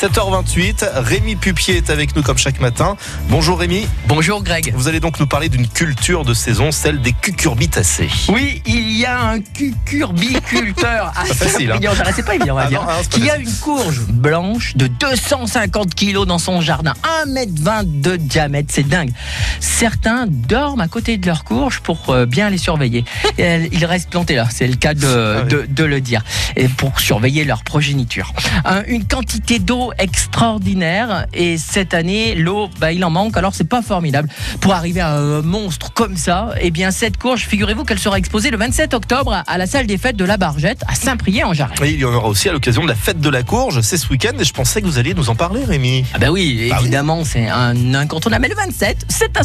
7h28. Rémi Pupier est avec nous comme chaque matin. Bonjour Rémi. Bonjour Greg. Vous allez donc nous parler d'une culture de saison, celle des cucurbitacées. Oui, il y a un cucurbiculteur à facile, hein. Saint-Brieuc, c'est pas évident, on va Ah dire, non, ah, qui a une courge blanche de 250 kilos dans son jardin, 1m20 de diamètre, c'est dingue. Certains dorment à côté de leur courge pour euh, bien les surveiller. Ils restent plantés là, c'est le cas de, Ah oui. de, de le dire, et pour surveiller leur progéniture. Un- une quantité d'eau extraordinaire, et cette année, l'eau, bah, il en manque, alors c'est pas formidable. Pour arriver à un monstre comme ça, eh bien cette courge, figurez-vous qu'elle sera exposée le 27 octobre à la salle des fêtes de la Bargette à Saint-Priest-en-Jarret. Et il y en aura aussi à l'occasion de la fête de la courge, c'est ce week-end et je pensais que vous alliez nous en parler Rémi. Ah bah oui, Bah oui. évidemment, c'est un incontournable. Mais le 27, c'est à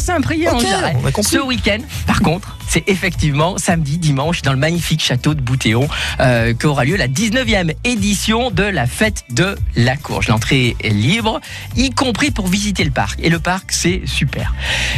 compris. Ce week-end, par contre, c'est effectivement samedi, dimanche, dans le magnifique château de Boutéon, euh, qu'aura lieu la 19e édition de la fête de la courge. L'entrée est libre, y compris pour visiter le parc. Et le parc, c'est super.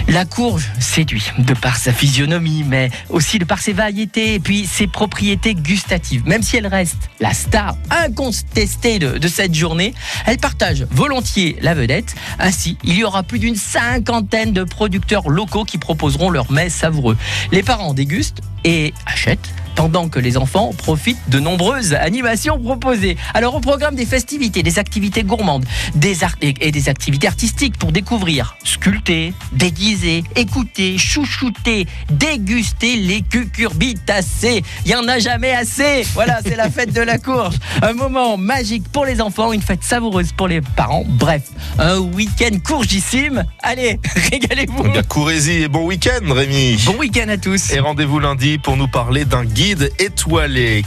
La courge séduit de par sa physionomie, mais aussi de par ses variétés et puis ses propriétés gustatives. Même si elle reste la star incontestée de, cette journée, elle partage volontiers la vedette. Ainsi, il y aura plus d'une cinquantaine de producteurs locaux qui proposeront leurs mets savoureux. Les parents dégustent et achètent pendant que les enfants profitent de nombreuses animations proposées. Alors au programme des festivités, des activités gourmandes, des art- et des activités artistiques pour découvrir, sculpter, déguiser, écouter, chouchouter, déguster les cucurbitacées. Il y en a jamais assez. Voilà, c'est la fête de la courge. Un moment magique pour les enfants, une fête savoureuse pour les parents. Bref, un week-end courgissime. Allez, régalez-vous. Eh bien, courez-y et bon week-end Rémi. Bon week-end à tous. Et rendez-vous lundi pour nous parler d'un guide étoilé.